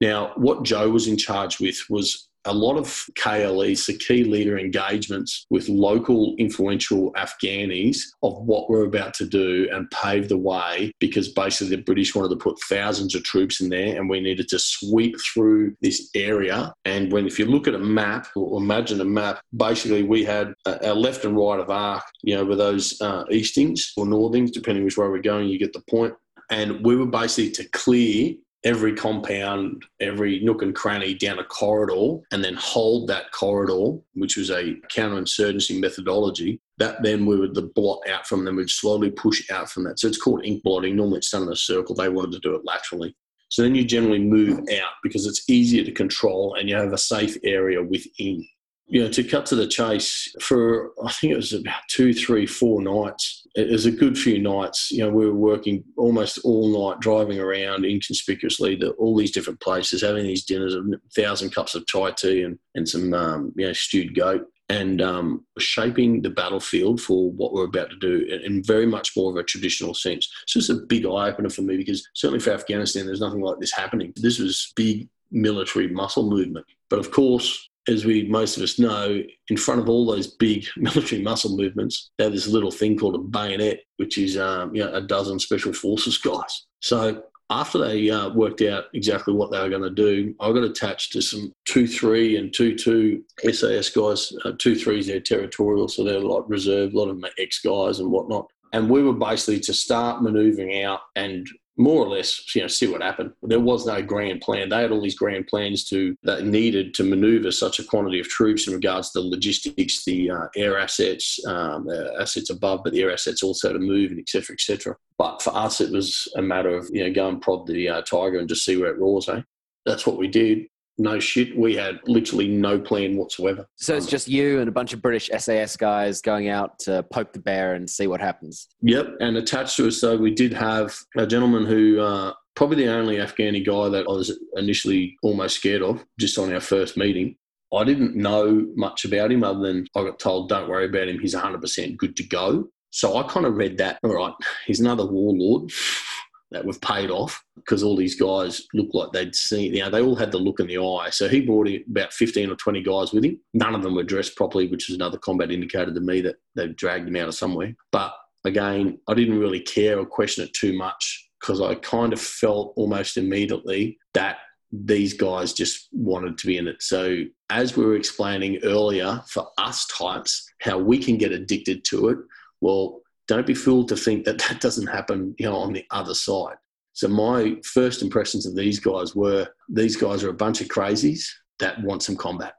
[SPEAKER 1] Now, what Joe was in charge with was a lot of KLEs, the key leader engagements with local influential Afghanis of what we're about to do and pave the way because basically the British wanted to put thousands of troops in there and we needed to sweep through this area. And when, if you look at a map or imagine a map, basically we had our left and right of arc, you know, with those uh, eastings or northings, depending which way we're going, you get the point. And we were basically to clear every compound, every nook and cranny down a corridor, and then hold that corridor, which was a counterinsurgency methodology. That then we would the blot out from them, we'd slowly push out from that. So it's called ink blotting. Normally it's done in a circle. They wanted to do it laterally. So then you generally move out because it's easier to control and you have a safe area within you know, to cut to the chase, for I think it was about two, three, four nights. It was a good few nights. You know, we were working almost all night, driving around inconspicuously to all these different places, having these dinners, a thousand cups of chai tea and, and some, um, you know, stewed goat, and um, shaping the battlefield for what we're about to do in very much more of a traditional sense. So it's a big eye opener for me because certainly for Afghanistan, there's nothing like this happening. This was big military muscle movement. But of course, as we most of us know, in front of all those big military muscle movements, they have this little thing called a bayonet, which is um, you know, a dozen special forces guys. So after they uh, worked out exactly what they were going to do, I got attached to some 2 3 and 2 2 SAS guys. Uh, 2 3 is their territorial, so they're like reserve, a lot of them ex guys and whatnot. And we were basically to start maneuvering out and more or less, you know, see what happened. There was no grand plan. They had all these grand plans to that needed to manoeuvre such a quantity of troops in regards to the logistics, the uh, air assets, um, assets above, but the air assets also to move and etc. etc. But for us, it was a matter of you know go and prod the uh, tiger and just see where it roars. Eh? That's what we did no shit. We had literally no plan whatsoever.
[SPEAKER 2] So it's just you and a bunch of British SAS guys going out to poke the bear and see what happens.
[SPEAKER 1] Yep. And attached to us, though, we did have a gentleman who, uh, probably the only Afghani guy that I was initially almost scared of just on our first meeting. I didn't know much about him other than I got told, don't worry about him. He's 100% good to go. So I kind of read that, all right, he's another warlord that we've paid off because all these guys look like they'd seen, you know, they all had the look in the eye. So he brought about 15 or 20 guys with him. None of them were dressed properly, which is another combat indicator to me that they've dragged him out of somewhere. But again, I didn't really care or question it too much because I kind of felt almost immediately that these guys just wanted to be in it. So, as we were explaining earlier, for us types, how we can get addicted to it, well, don't be fooled to think that that doesn't happen, you know, on the other side. So my first impressions of these guys were these guys are a bunch of crazies that want some combat,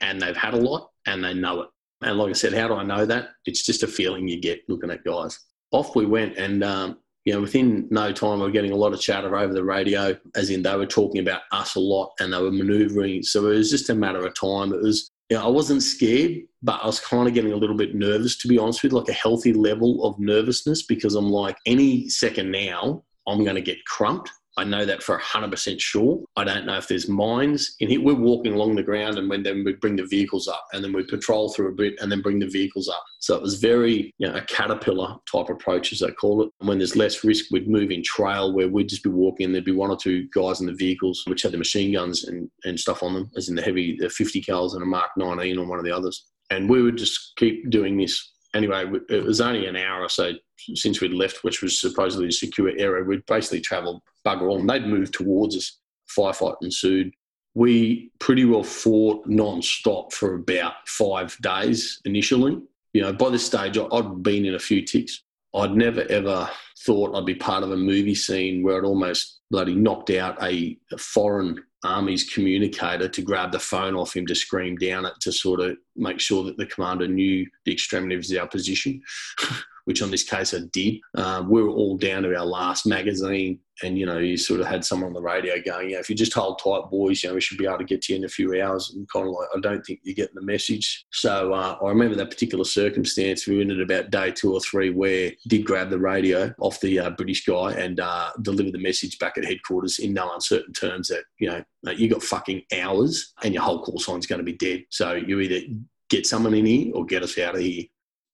[SPEAKER 1] and they've had a lot and they know it. And like I said, how do I know that? It's just a feeling you get looking at guys. Off we went, and um, you know, within no time, we were getting a lot of chatter over the radio, as in they were talking about us a lot and they were manoeuvring. So it was just a matter of time. It was, you know, I wasn't scared, but I was kind of getting a little bit nervous, to be honest with you, like a healthy level of nervousness because I'm like, any second now, I'm going to get crumped I know that for 100% sure. I don't know if there's mines in here. We're walking along the ground and when then we bring the vehicles up and then we patrol through a bit and then bring the vehicles up. So it was very, you know, a caterpillar type approach, as they call it. And when there's less risk, we'd move in trail where we'd just be walking and there'd be one or two guys in the vehicles which had the machine guns and, and stuff on them, as in the heavy, the 50 cals and a Mark 19 on one of the others. And we would just keep doing this anyway, it was only an hour or so since we'd left, which was supposedly a secure area. We'd basically travelled bugger all, and they'd moved towards us. Firefight ensued. We pretty well fought non-stop for about five days initially. You know, by this stage, I'd been in a few TICs. I'd never ever thought I'd be part of a movie scene where it almost bloody knocked out a, a foreign army's communicator to grab the phone off him to scream down it to sort of make sure that the commander knew the extremities of our position. which on this case I did. Um, we were all down to our last magazine, and you know, you sort of had someone on the radio going, "Yeah, if you just hold tight, boys, you know, we should be able to get to you in a few hours." And kind of like, I don't think you're getting the message. So uh, I remember that particular circumstance. We were in at about day two or three where did grab the radio off the uh, British guy and uh, deliver the message back at headquarters in no uncertain terms that you know you got fucking hours and your whole call sign's going to be dead. So you either get someone in here or get us out of here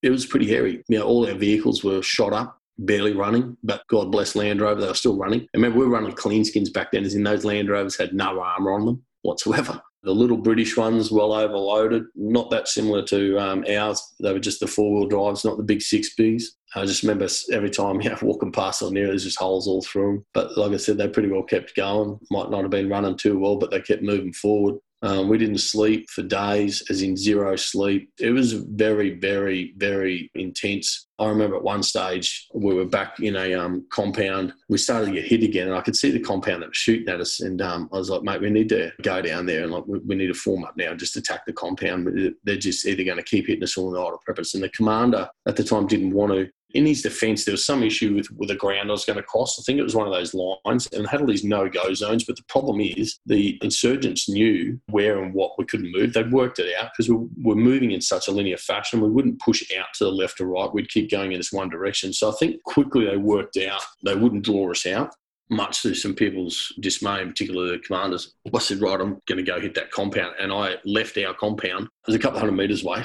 [SPEAKER 1] it was pretty hairy. You know, all our vehicles were shot up, barely running, but God bless Land Rover, they were still running. I remember we were running clean skins back then, as in those Land Rovers had no armour on them whatsoever. The little British ones, well overloaded, not that similar to um, ours. They were just the four wheel drives, not the big six Bs. I just remember every time know, walking past on there, there's just holes all through them. But like I said, they pretty well kept going. Might not have been running too well, but they kept moving forward. Um, we didn't sleep for days, as in zero sleep. It was very, very, very intense. I remember at one stage we were back in a um, compound. We started to get hit again, and I could see the compound that was shooting at us. And um, I was like, "Mate, we need to go down there and like we, we need to form up now, just attack the compound." They're just either going to keep hitting us all night or prep us. And the commander at the time didn't want to in his defence, there was some issue with, with the ground I was going to cross. I think it was one of those lines and had all these no go zones. But the problem is the insurgents knew where and what we couldn't move. They'd worked it out because we were moving in such a linear fashion. We wouldn't push out to the left or right. We'd keep going in this one direction. So I think quickly they worked out they wouldn't draw us out much to some people's dismay, in particular the commanders. I said, right, I'm going to go hit that compound. And I left our compound. It was a couple hundred metres away.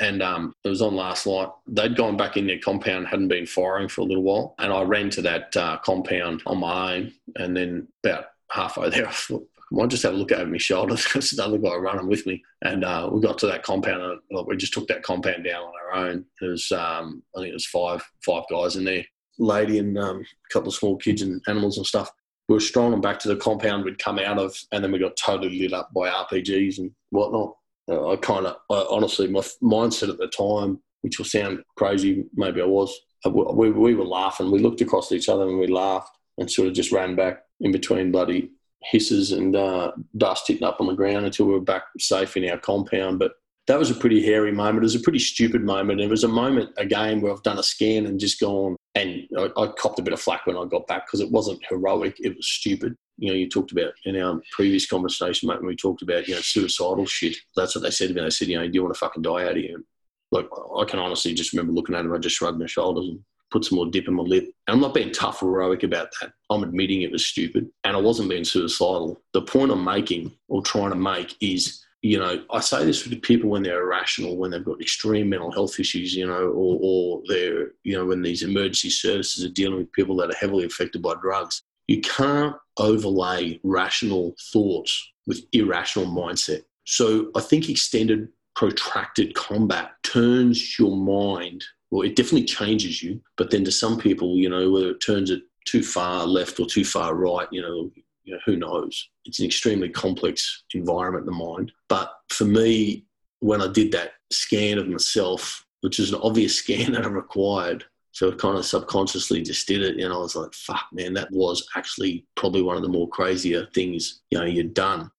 [SPEAKER 1] And um, it was on last night. They'd gone back in their compound, hadn't been firing for a little while. And I ran to that uh, compound on my own. And then about halfway there, I thought, I might just have a look over my shoulder. Because there's another guy running with me. And uh, we got to that compound. And we just took that compound down on our own. There was, um, I think it was five, five guys in there lady and um, a couple of small kids and animals and stuff. We were strolling back to the compound we'd come out of, and then we got totally lit up by RPGs and whatnot. Uh, I kind of, honestly, my mindset at the time, which will sound crazy, maybe I was, uh, we, we were laughing. We looked across each other and we laughed and sort of just ran back in between bloody hisses and uh, dust hitting up on the ground until we were back safe in our compound. But that was a pretty hairy moment. It was a pretty stupid moment. It was a moment, again, where I've done a scan and just gone, and I, I copped a bit of flack when I got back because it wasn't heroic, it was stupid. You know, you talked about in our previous conversation, mate, when we talked about, you know, suicidal shit. That's what they said to me. They said, you know, do you want to fucking die out of here? Like, I can honestly just remember looking at him, I just shrugged my shoulders and put some more dip in my lip. And I'm not being tough or heroic about that. I'm admitting it was stupid and I wasn't being suicidal. The point I'm making or trying to make is you know, I say this to people when they're irrational, when they've got extreme mental health issues, you know, or, or they're, you know, when these emergency services are dealing with people that are heavily affected by drugs. You can't overlay rational thoughts with irrational mindset. So I think extended, protracted combat turns your mind, well, it definitely changes you. But then to some people, you know, whether it turns it too far left or too far right, you know, you know, who knows? It's an extremely complex environment, the mind. But for me, when I did that scan of myself, which is an obvious scan that I required, so I kind of subconsciously just did it, and I was like, "Fuck, man, that was actually probably one of the more crazier things you know you'd done."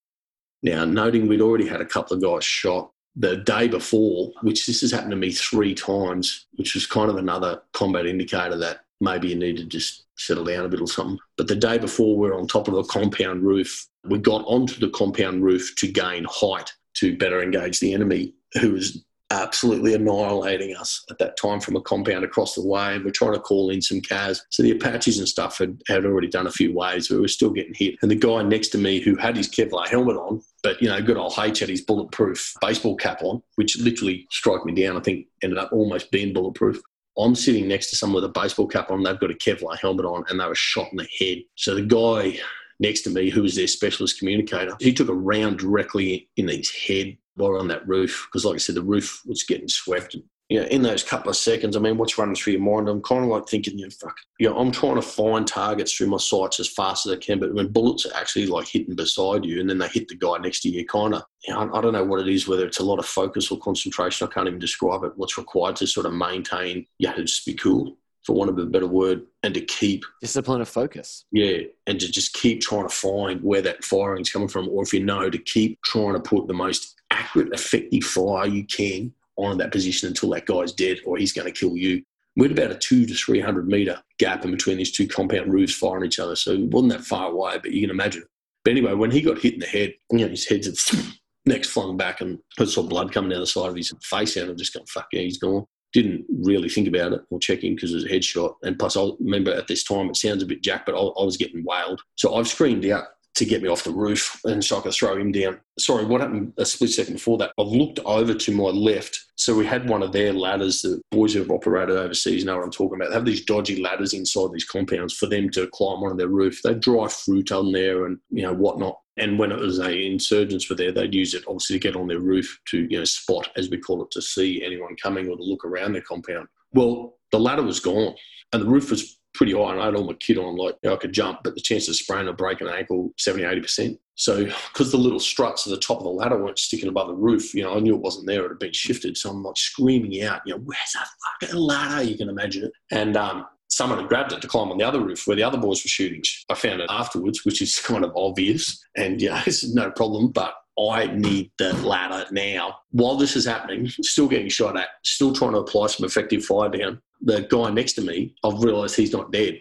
[SPEAKER 1] Now, noting we'd already had a couple of guys shot the day before, which this has happened to me three times, which was kind of another combat indicator that maybe you need to just settle down a bit or something. But the day before, we are on top of a compound roof. We got onto the compound roof to gain height to better engage the enemy, who was absolutely annihilating us at that time from a compound across the way. We're trying to call in some CAS. So the Apaches and stuff had, had already done a few waves, we were still getting hit. And the guy next to me who had his Kevlar helmet on, but you know, good old H had his bulletproof baseball cap on, which literally struck me down. I think ended up almost being bulletproof. I'm sitting next to someone with a baseball cap on. They've got a Kevlar helmet on, and they were shot in the head. So the guy next to me, who was their specialist communicator, he took a round directly in his head while on that roof. Because, like I said, the roof was getting swept. And you know, in those couple of seconds, I mean, what's running through your mind? I'm kind of like thinking, you know, fuck, you know, I'm trying to find targets through my sights as fast as I can, but when bullets are actually like hitting beside you and then they hit the guy next to you, kind of, you know, I don't know what it is, whether it's a lot of focus or concentration. I can't even describe it. What's required to sort of maintain, yeah, to just be cool, for want of a better word, and to keep
[SPEAKER 2] discipline of focus.
[SPEAKER 1] Yeah, and to just keep trying to find where that firing's coming from, or if you know, to keep trying to put the most accurate, effective fire you can on that position until that guy's dead or he's going to kill you. We had about a two to 300 metre gap in between these two compound roofs firing each other. So it wasn't that far away, but you can imagine. But anyway, when he got hit in the head, you know, his head's next flung back and I saw blood coming down the side of his face and I'm just going, fuck yeah, he's gone. Didn't really think about it or check in because it was a headshot. And plus, I remember at this time, it sounds a bit jack, but I, I was getting wailed. So I've screamed out to get me off the roof and so I could throw him down. Sorry, what happened a split second before that? I've looked over to my left. So we had one of their ladders, the boys who have operated overseas know what I'm talking about. They have these dodgy ladders inside these compounds for them to climb onto their roof. They dry fruit on there and, you know, whatnot. And when it was a insurgents were there, they'd use it obviously to get on their roof to, you know, spot, as we call it, to see anyone coming or to look around their compound. Well, the ladder was gone and the roof was pretty high and I had all my kit on, like you know, I could jump, but the chance of spraining or breaking an ankle, 70, 80%. So because the little struts at the top of the ladder weren't sticking above the roof, you know, I knew it wasn't there. It had been shifted. So I'm like screaming out, you know, where's that fucking ladder? You can imagine it. And um, someone had grabbed it to climb on the other roof where the other boys were shooting. I found it afterwards, which is kind of obvious. And yeah, it's no problem. But I need the ladder now. While this is happening, still getting shot at, still trying to apply some effective fire down. The guy next to me, I've realised he's not dead.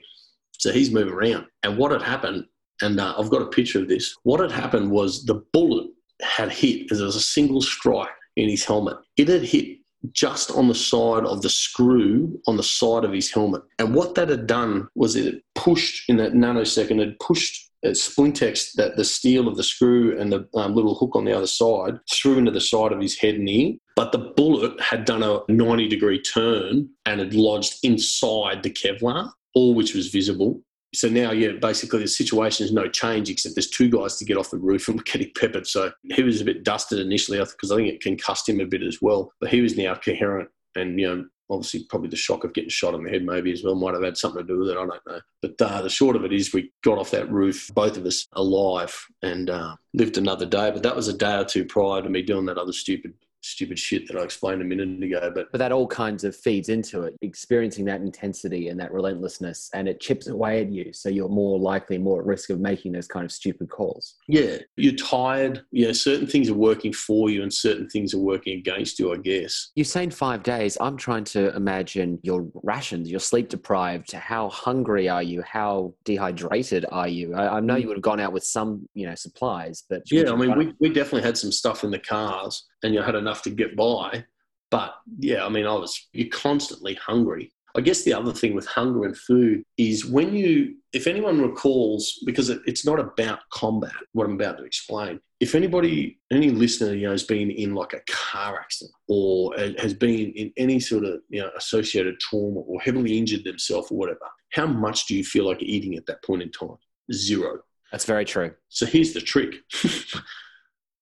[SPEAKER 1] So he's moving around. And what had happened, and uh, I've got a picture of this, what had happened was the bullet had hit, was a single strike in his helmet. It had hit just on the side of the screw on the side of his helmet. And what that had done was it pushed in that nanosecond, it pushed it splintex that the steel of the screw and the um, little hook on the other side through into the side of his head and ear. But the bullet had done a 90 degree turn and had lodged inside the Kevlar, all which was visible. So now, yeah, basically the situation is no change except there's two guys to get off the roof and we're getting peppered. So he was a bit dusted initially because I think it concussed him a bit as well. But he was now coherent and, you know, obviously probably the shock of getting shot in the head maybe as well might have had something to do with it. I don't know. But uh, the short of it is we got off that roof, both of us alive, and uh, lived another day. But that was a day or two prior to me doing that other stupid stupid shit that I explained a minute ago. But
[SPEAKER 2] but that all kinds of feeds into it, experiencing that intensity and that relentlessness, and it chips away at you. So you're more likely, more at risk of making those kind of stupid calls.
[SPEAKER 1] Yeah, you're tired. You know, certain things are working for you, and certain things are working against you. I guess.
[SPEAKER 2] You're saying five days. I'm trying to imagine your rations. You're sleep deprived. How hungry are you? How dehydrated are you? I, I know mm. you would have gone out with some, you know, supplies, but
[SPEAKER 1] yeah, I mean, we, we definitely had some stuff in the cars and you had enough to get by. But yeah, I mean, I was you're constantly hungry. I guess the other thing with hunger and food is when you, if anyone recalls, because it, it's not about combat, what I'm about to explain. If anybody, any listener, you know, has been in like a car accident or has been in any sort of, you know, associated trauma or heavily injured themselves or whatever, how much do you feel like eating at that point in time? Zero.
[SPEAKER 2] That's very true.
[SPEAKER 1] So here's the trick.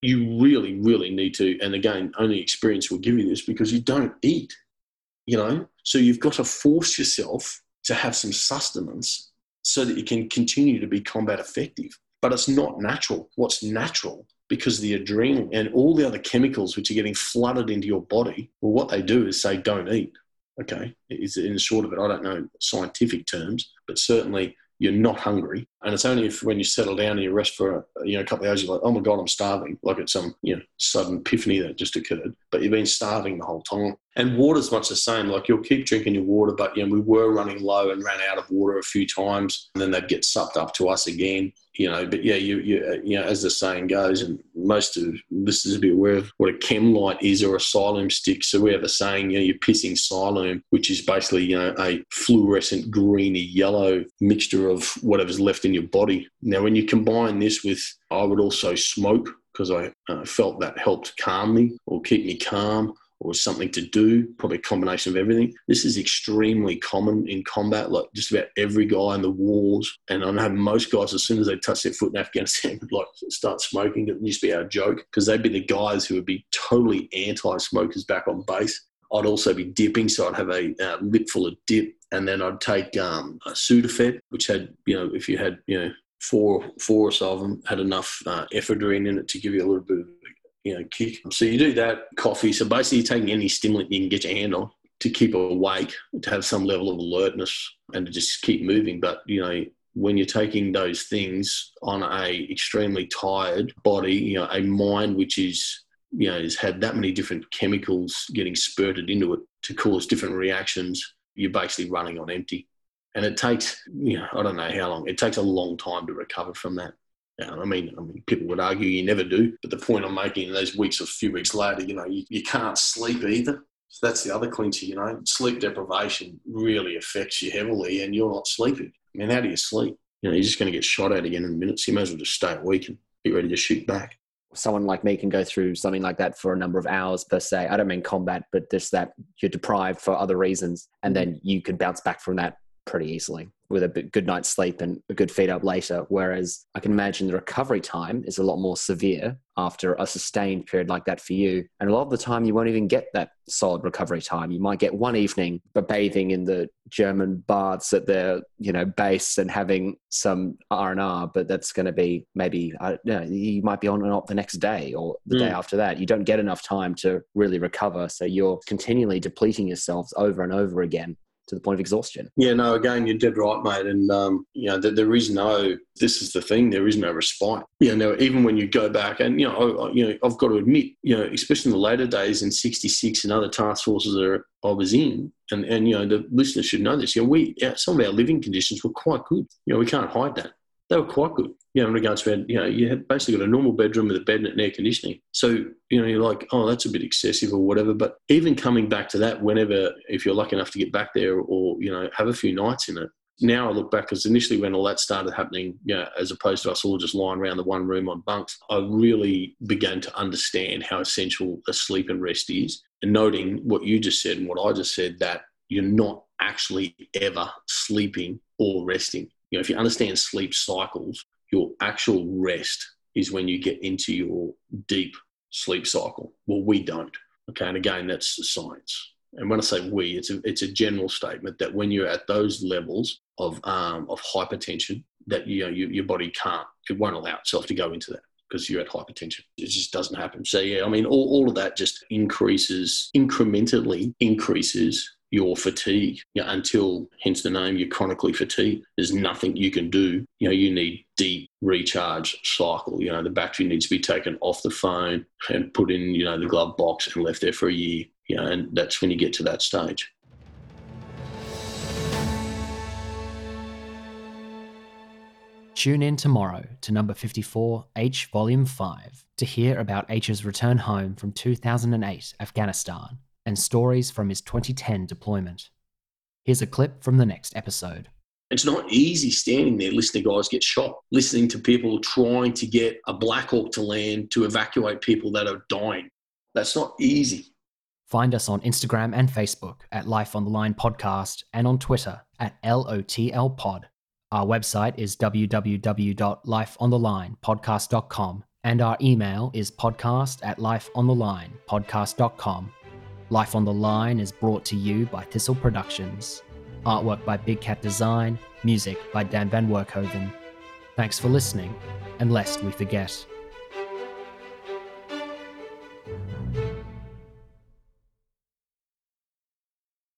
[SPEAKER 1] you really, really need to, and again, only experience will give you this because you don't eat, you know? So you've got to force yourself to have some sustenance so that you can continue to be combat effective. But it's not natural. What's natural? Because the adrenaline and all the other chemicals which are getting flooded into your body, well, what they do is say, don't eat. Okay. Is in short of it, I don't know scientific terms, but certainly you're not hungry. And it's only if when you settle down and you rest for you know a couple of hours, you're like, oh my god, I'm starving. Like it's some you know sudden epiphany that just occurred. But you've been starving the whole time. And water's much the same. Like you'll keep drinking your water, but you know we were running low and ran out of water a few times, and then they'd get sucked up to us again. You know, but yeah, you you uh, you know as the saying goes, and most of listeners will be aware of what a chem light is or a Cyalume stick. So we have a saying, you know, you're pissing Cyalume, which is basically you know a fluorescent greeny yellow mixture of whatever's left in your body. Now, when you combine this with, I would also smoke because I uh, felt that helped calm me or keep me calm or something to do, probably a combination of everything. This is extremely common in combat. Like just about every guy in the wars, and I know most guys, as soon as they touch their foot in Afghanistan, would like start smoking. It used to be our joke because they'd be the guys who would be totally anti-smokers back on base. I'd also be dipping, so I'd have a uh, lip full of dip, and then I'd take um, a Sudafed, which had, you know, if you had, you know, four four or so of them had enough uh, ephedrine in it to give you a little bit of you know kick. So you do that, coffee. So basically, you're taking any stimulant you can get your hand on to keep awake, to have some level of alertness, and to just keep moving. But you know, when you're taking those things on a extremely tired body, you know, a mind which is you know has had that many different chemicals getting spurted into it to cause different reactions, you're basically running on empty. And it takes, you know, I don't know how long. It takes a long time to recover from that. I mean, I mean, people would argue you never do, but the point I'm making, in those weeks or few weeks later, you know, you, you can't sleep either. So that's the other clincher, you know, sleep deprivation really affects you heavily, and you're not sleeping. I mean, how do you sleep? You know, you're just going to get shot at again in minutes. You may as well just stay awake and be ready to shoot back.
[SPEAKER 2] Someone like me can go through something like that for a number of hours per se. I don't mean combat, but just that you're deprived for other reasons, and mm-hmm. then you can bounce back from that pretty easily with a good night's sleep and a good feed up later. Whereas I can imagine the recovery time is a lot more severe after a sustained period like that for you. And a lot of the time, you won't even get that solid recovery time. You might get one evening, but bathing in the German baths at their you know base and having some R and R. But that's going to be maybe I don't know, you might be on and off the next day or the mm. day after that. You don't get enough time to really recover, so you're continually depleting yourselves over and over again to the point of exhaustion.
[SPEAKER 1] Yeah, no, again, you're dead right, mate. And, um, you know, there, there is no, this is the thing, there is no respite. You know, even when you go back, and, you know, I, you know, I've got to admit, you know, especially in the later days in 66 and other task forces that I was in, and, and, you know, the listeners should know this, you know, we, some of our living conditions were quite good. You know, we can't hide that. They were quite good you know, in regards to, you know, you have basically got a normal bedroom with a bed and air conditioning. So, you know, you're like, oh, that's a bit excessive or whatever. But even coming back to that, whenever, if you're lucky enough to get back there or, you know, have a few nights in it, now I look back because initially when all that started happening, you know, as opposed to us all just lying around the one room on bunks, I really began to understand how essential a sleep and rest is. And noting what you just said and what I just said, that you're not actually ever sleeping or resting. You know, if you understand sleep cycles, your actual rest is when you get into your deep sleep cycle. Well, we don't. Okay, and again, that's science. And when I say we, it's a, it's a general statement that when you're at those levels of um, of hypertension, that you know you, your body can't, it won't allow itself to go into that because you're at hypertension. It just doesn't happen. So yeah, I mean, all, all of that just increases incrementally increases your fatigue you know, until, hence the name, you're chronically fatigued. There's nothing you can do. You know, you need deep recharge cycle. You know, the battery needs to be taken off the phone and put in, you know, the glove box and left there for a year. You know, and that's when you get to that stage.
[SPEAKER 9] Tune in tomorrow to number 54, H Volume 5, to hear about H's return home from 2008 Afghanistan and stories from his 2010 deployment.
[SPEAKER 2] Here's a clip from the next episode.
[SPEAKER 1] It's not easy standing there listening to guys get shot, listening to people trying to get a Black Hawk to land to evacuate people that are dying. That's not easy.
[SPEAKER 2] Find us on Instagram and Facebook at Life on the Line Podcast and on Twitter at LOTL Pod. Our website is www.lifeonthelinepodcast.com and our email is podcast at lifeonthelinepodcast.com. Life on the Line is brought to you by Thistle Productions. Artwork by Big Cat Design, music by Dan Van Werkhoven. Thanks for listening, and lest we forget.